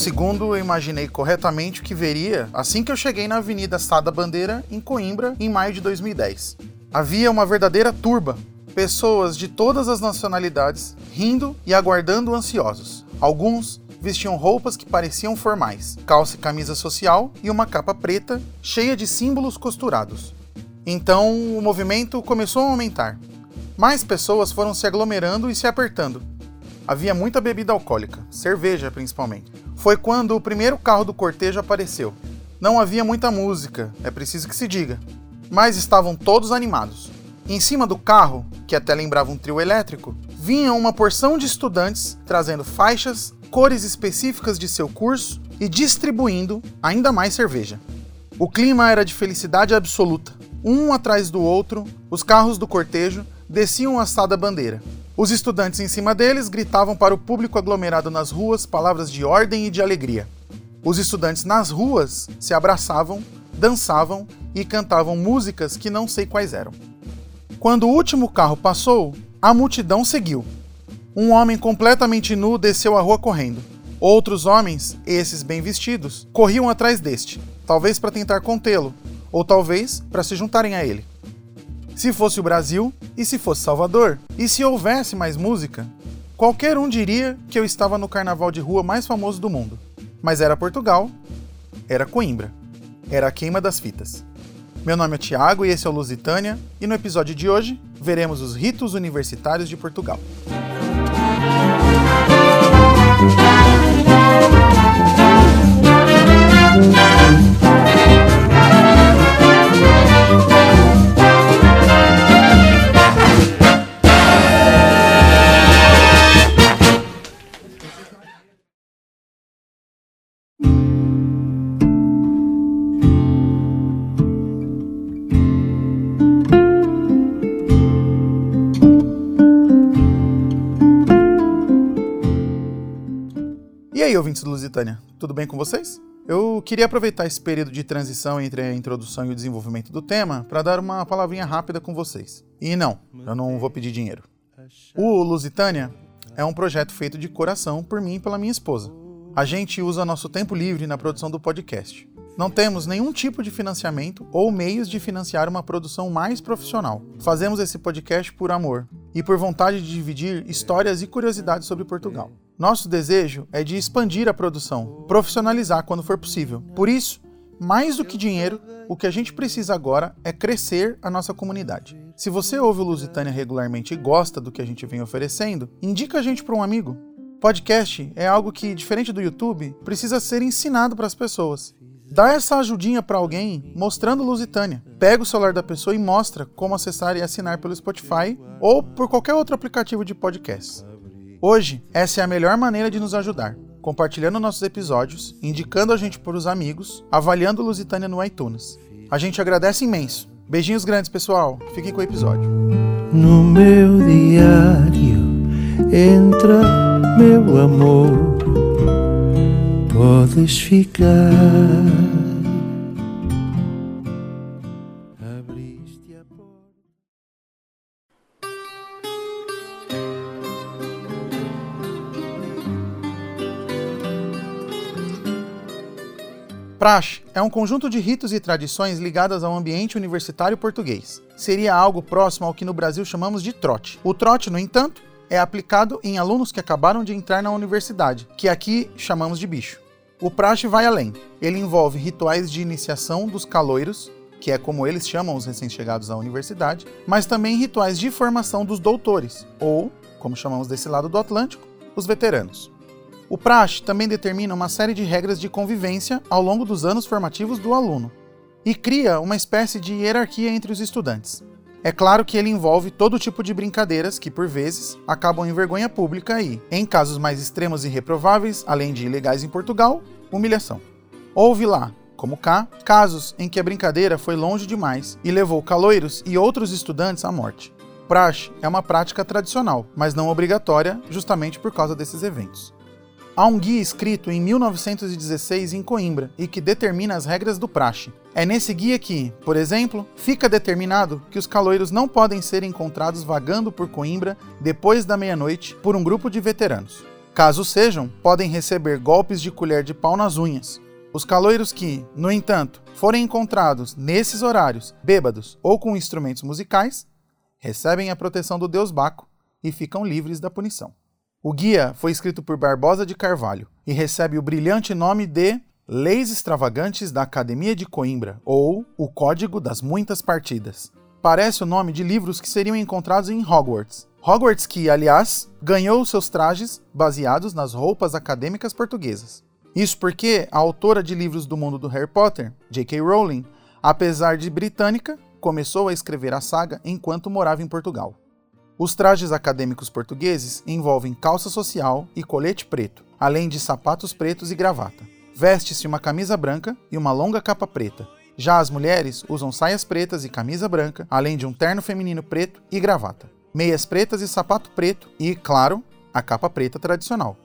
segundo, eu imaginei corretamente o que veria assim que eu cheguei na Avenida Sada Bandeira, em Coimbra, em maio de 2010. Havia uma verdadeira turba, pessoas de todas as nacionalidades rindo e aguardando ansiosos. Alguns vestiam roupas que pareciam formais, calça e camisa social e uma capa preta cheia de símbolos costurados. Então o movimento começou a aumentar. Mais pessoas foram se aglomerando e se apertando. Havia muita bebida alcoólica, cerveja principalmente. Foi quando o primeiro carro do cortejo apareceu. Não havia muita música, é preciso que se diga, mas estavam todos animados. Em cima do carro, que até lembrava um trio elétrico, vinha uma porção de estudantes trazendo faixas, cores específicas de seu curso e distribuindo ainda mais cerveja. O clima era de felicidade absoluta. Um atrás do outro, os carros do cortejo desciam a assada bandeira. Os estudantes em cima deles gritavam para o público aglomerado nas ruas palavras de ordem e de alegria. Os estudantes nas ruas se abraçavam, dançavam e cantavam músicas que não sei quais eram. Quando o último carro passou, a multidão seguiu. Um homem completamente nu desceu a rua correndo. Outros homens, esses bem vestidos, corriam atrás deste, talvez para tentar contê-lo, ou talvez para se juntarem a ele. Se fosse o Brasil, e se fosse Salvador, e se houvesse mais música, qualquer um diria que eu estava no carnaval de rua mais famoso do mundo. Mas era Portugal, era Coimbra, era a queima das fitas. Meu nome é Tiago e esse é o Lusitânia, e no episódio de hoje veremos os ritos universitários de Portugal. Ouvintes do Lusitânia, tudo bem com vocês? Eu queria aproveitar esse período de transição entre a introdução e o desenvolvimento do tema para dar uma palavrinha rápida com vocês. E não, eu não vou pedir dinheiro. O Lusitânia é um projeto feito de coração por mim e pela minha esposa. A gente usa nosso tempo livre na produção do podcast. Não temos nenhum tipo de financiamento ou meios de financiar uma produção mais profissional. Fazemos esse podcast por amor e por vontade de dividir histórias e curiosidades sobre Portugal. Nosso desejo é de expandir a produção, profissionalizar quando for possível. Por isso, mais do que dinheiro, o que a gente precisa agora é crescer a nossa comunidade. Se você ouve o Lusitânia regularmente e gosta do que a gente vem oferecendo, indica a gente para um amigo. Podcast é algo que, diferente do YouTube, precisa ser ensinado para as pessoas. Dá essa ajudinha para alguém mostrando Lusitânia. Pega o celular da pessoa e mostra como acessar e assinar pelo Spotify ou por qualquer outro aplicativo de podcast. Hoje, essa é a melhor maneira de nos ajudar, compartilhando nossos episódios, indicando a gente para os amigos, avaliando Lusitânia no iTunes. A gente agradece imenso. Beijinhos grandes, pessoal. Fiquem com o episódio. No meu diário entra meu amor, podes ficar. Praxe é um conjunto de ritos e tradições ligadas ao ambiente universitário português. Seria algo próximo ao que no Brasil chamamos de trote. O trote, no entanto, é aplicado em alunos que acabaram de entrar na universidade, que aqui chamamos de bicho. O praxe vai além. Ele envolve rituais de iniciação dos caloiros, que é como eles chamam os recém-chegados à universidade, mas também rituais de formação dos doutores, ou, como chamamos desse lado do Atlântico, os veteranos. O praxe também determina uma série de regras de convivência ao longo dos anos formativos do aluno e cria uma espécie de hierarquia entre os estudantes. É claro que ele envolve todo tipo de brincadeiras que, por vezes, acabam em vergonha pública e, em casos mais extremos e reprováveis, além de ilegais em Portugal, humilhação. Houve lá, como cá, casos em que a brincadeira foi longe demais e levou caloiros e outros estudantes à morte. Praxe é uma prática tradicional, mas não obrigatória, justamente por causa desses eventos. Há um guia escrito em 1916 em Coimbra e que determina as regras do praxe. É nesse guia que, por exemplo, fica determinado que os caloiros não podem ser encontrados vagando por Coimbra depois da meia-noite por um grupo de veteranos. Caso sejam, podem receber golpes de colher de pau nas unhas. Os caloiros que, no entanto, forem encontrados nesses horários, bêbados ou com instrumentos musicais, recebem a proteção do deus Baco e ficam livres da punição. O guia foi escrito por Barbosa de Carvalho e recebe o brilhante nome de Leis Extravagantes da Academia de Coimbra, ou O Código das Muitas Partidas. Parece o nome de livros que seriam encontrados em Hogwarts. Hogwarts que, aliás, ganhou seus trajes baseados nas roupas acadêmicas portuguesas. Isso porque a autora de livros do mundo do Harry Potter, J.K. Rowling, apesar de britânica, começou a escrever a saga enquanto morava em Portugal. Os trajes acadêmicos portugueses envolvem calça social e colete preto, além de sapatos pretos e gravata. Veste-se uma camisa branca e uma longa capa preta. Já as mulheres usam saias pretas e camisa branca, além de um terno feminino preto e gravata. Meias pretas e sapato preto e, claro, a capa preta tradicional.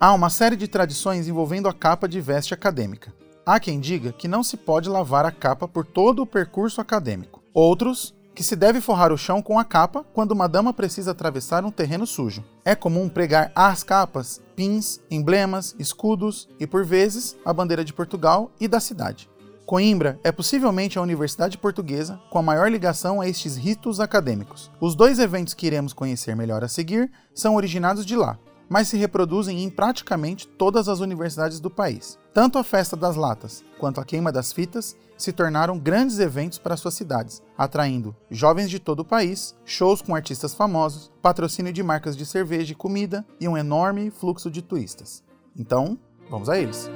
Há uma série de tradições envolvendo a capa de veste acadêmica. Há quem diga que não se pode lavar a capa por todo o percurso acadêmico. Outros que se deve forrar o chão com a capa quando uma dama precisa atravessar um terreno sujo. É comum pregar às capas pins, emblemas, escudos e, por vezes, a bandeira de Portugal e da cidade. Coimbra é possivelmente a universidade portuguesa com a maior ligação a estes ritos acadêmicos. Os dois eventos que iremos conhecer melhor a seguir são originados de lá, mas se reproduzem em praticamente todas as universidades do país. Tanto a Festa das Latas quanto a Queima das Fitas se tornaram grandes eventos para suas cidades, atraindo jovens de todo o país, shows com artistas famosos, patrocínio de marcas de cerveja e comida e um enorme fluxo de turistas. Então, vamos a eles.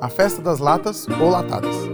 A Festa das Latas ou Latadas.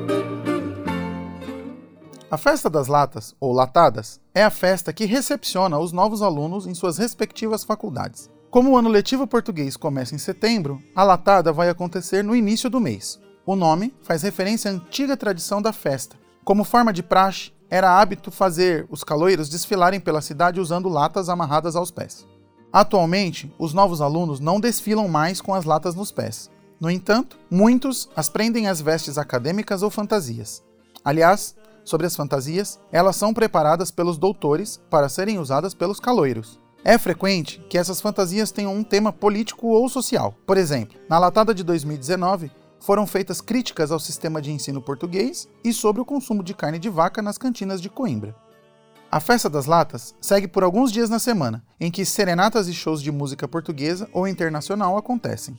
A Festa das Latas, ou Latadas, é a festa que recepciona os novos alunos em suas respectivas faculdades. Como o ano letivo português começa em setembro, a latada vai acontecer no início do mês. O nome faz referência à antiga tradição da festa. Como forma de praxe, era hábito fazer os caloiros desfilarem pela cidade usando latas amarradas aos pés. Atualmente, os novos alunos não desfilam mais com as latas nos pés. No entanto, muitos as prendem às vestes acadêmicas ou fantasias. Aliás, sobre as fantasias, elas são preparadas pelos doutores para serem usadas pelos caloiros. É frequente que essas fantasias tenham um tema político ou social. Por exemplo, na latada de 2019, foram feitas críticas ao sistema de ensino português e sobre o consumo de carne de vaca nas cantinas de Coimbra. A Festa das Latas segue por alguns dias na semana, em que serenatas e shows de música portuguesa ou internacional acontecem.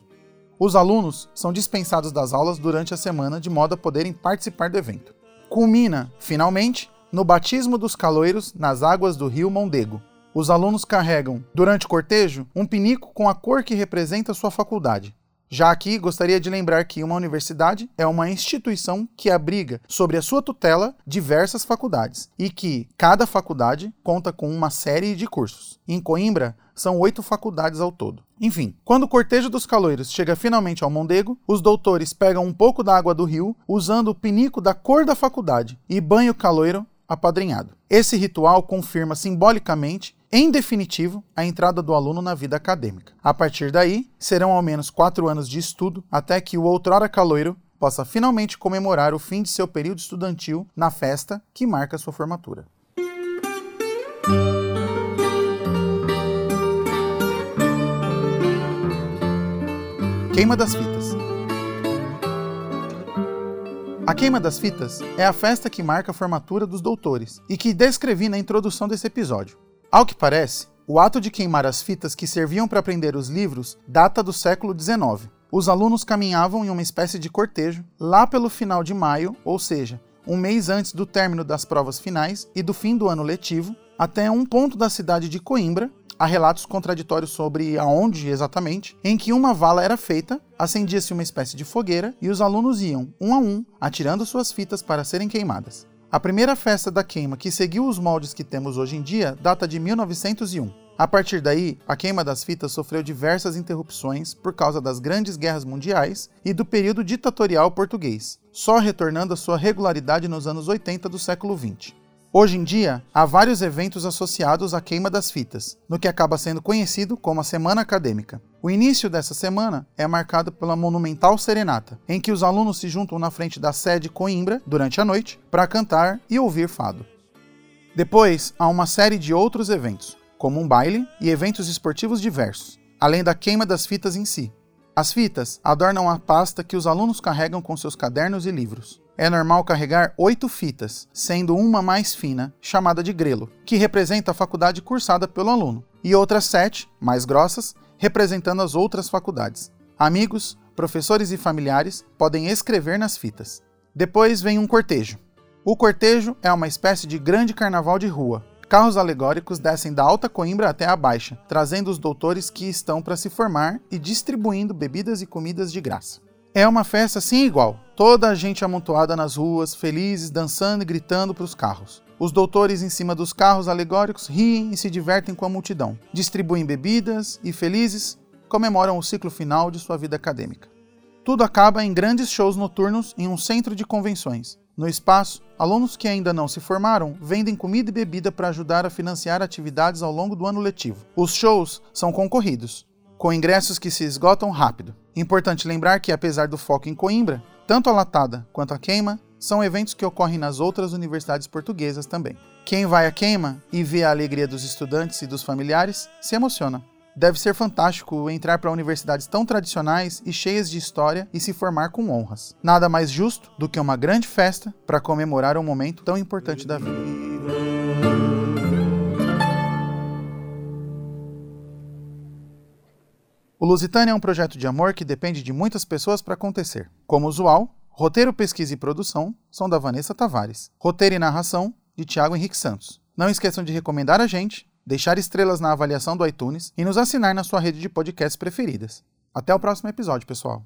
Os alunos são dispensados das aulas durante a semana de modo a poderem participar do evento culmina, finalmente, no batismo dos caloiros nas águas do rio Mondego. Os alunos carregam, durante o cortejo, um pinico com a cor que representa sua faculdade. Já aqui, gostaria de lembrar que uma universidade é uma instituição que abriga sobre a sua tutela diversas faculdades e que cada faculdade conta com uma série de cursos. Em Coimbra, são oito faculdades ao todo. Enfim, quando o cortejo dos caloiros chega finalmente ao Mondego, os doutores pegam um pouco da água do rio, usando o pinico da cor da faculdade, e banham o caloiro apadrinhado. Esse ritual confirma simbolicamente, em definitivo, a entrada do aluno na vida acadêmica. A partir daí, serão ao menos quatro anos de estudo até que o outrora caloiro possa finalmente comemorar o fim de seu período estudantil na festa que marca sua formatura. Queima das Fitas. A queima das fitas é a festa que marca a formatura dos doutores e que descrevi na introdução desse episódio. Ao que parece, o ato de queimar as fitas que serviam para prender os livros data do século XIX. Os alunos caminhavam em uma espécie de cortejo lá pelo final de maio, ou seja, um mês antes do término das provas finais e do fim do ano letivo, até um ponto da cidade de Coimbra, há relatos contraditórios sobre aonde exatamente, em que uma vala era feita, acendia-se uma espécie de fogueira e os alunos iam, um a um, atirando suas fitas para serem queimadas. A primeira festa da queima que seguiu os moldes que temos hoje em dia data de 1901. A partir daí, a queima das fitas sofreu diversas interrupções por causa das grandes guerras mundiais e do período ditatorial português, só retornando à sua regularidade nos anos 80 do século XX. Hoje em dia, há vários eventos associados à queima das fitas, no que acaba sendo conhecido como a Semana Acadêmica. O início dessa semana é marcado pela monumental serenata, em que os alunos se juntam na frente da sede Coimbra durante a noite para cantar e ouvir fado. Depois, há uma série de outros eventos, como um baile e eventos esportivos diversos, além da queima das fitas em si. As fitas adornam a pasta que os alunos carregam com seus cadernos e livros. É normal carregar oito fitas, sendo uma mais fina, chamada de grelo, que representa a faculdade cursada pelo aluno, e outras sete, mais grossas, representando as outras faculdades. Amigos, professores e familiares podem escrever nas fitas. Depois vem um cortejo. O cortejo é uma espécie de grande carnaval de rua. Carros alegóricos descem da Alta Coimbra até a Baixa, trazendo os doutores que estão para se formar e distribuindo bebidas e comidas de graça. É uma festa sem igual, toda a gente amontoada nas ruas, felizes, dançando e gritando para os carros. Os doutores em cima dos carros alegóricos riem e se divertem com a multidão, distribuem bebidas e, felizes, comemoram o ciclo final de sua vida acadêmica. Tudo acaba em grandes shows noturnos em um centro de convenções. No espaço, alunos que ainda não se formaram vendem comida e bebida para ajudar a financiar atividades ao longo do ano letivo. Os shows são concorridos, com ingressos que se esgotam rápido. Importante lembrar que, apesar do foco em Coimbra, tanto a latada quanto a queima são eventos que ocorrem nas outras universidades portuguesas também. Quem vai à queima e vê a alegria dos estudantes e dos familiares se emociona. Deve ser fantástico entrar para universidades tão tradicionais e cheias de história e se formar com honras. Nada mais justo do que uma grande festa para comemorar um momento tão importante da vida. Lusitânia é um projeto de amor que depende de muitas pessoas para acontecer. Como usual, roteiro, pesquisa e produção são da Vanessa Tavares. Roteiro e narração de Tiago Henrique Santos. Não esqueçam de recomendar a gente, deixar estrelas na avaliação do iTunes e nos assinar na sua rede de podcasts preferidas. Até o próximo episódio, pessoal.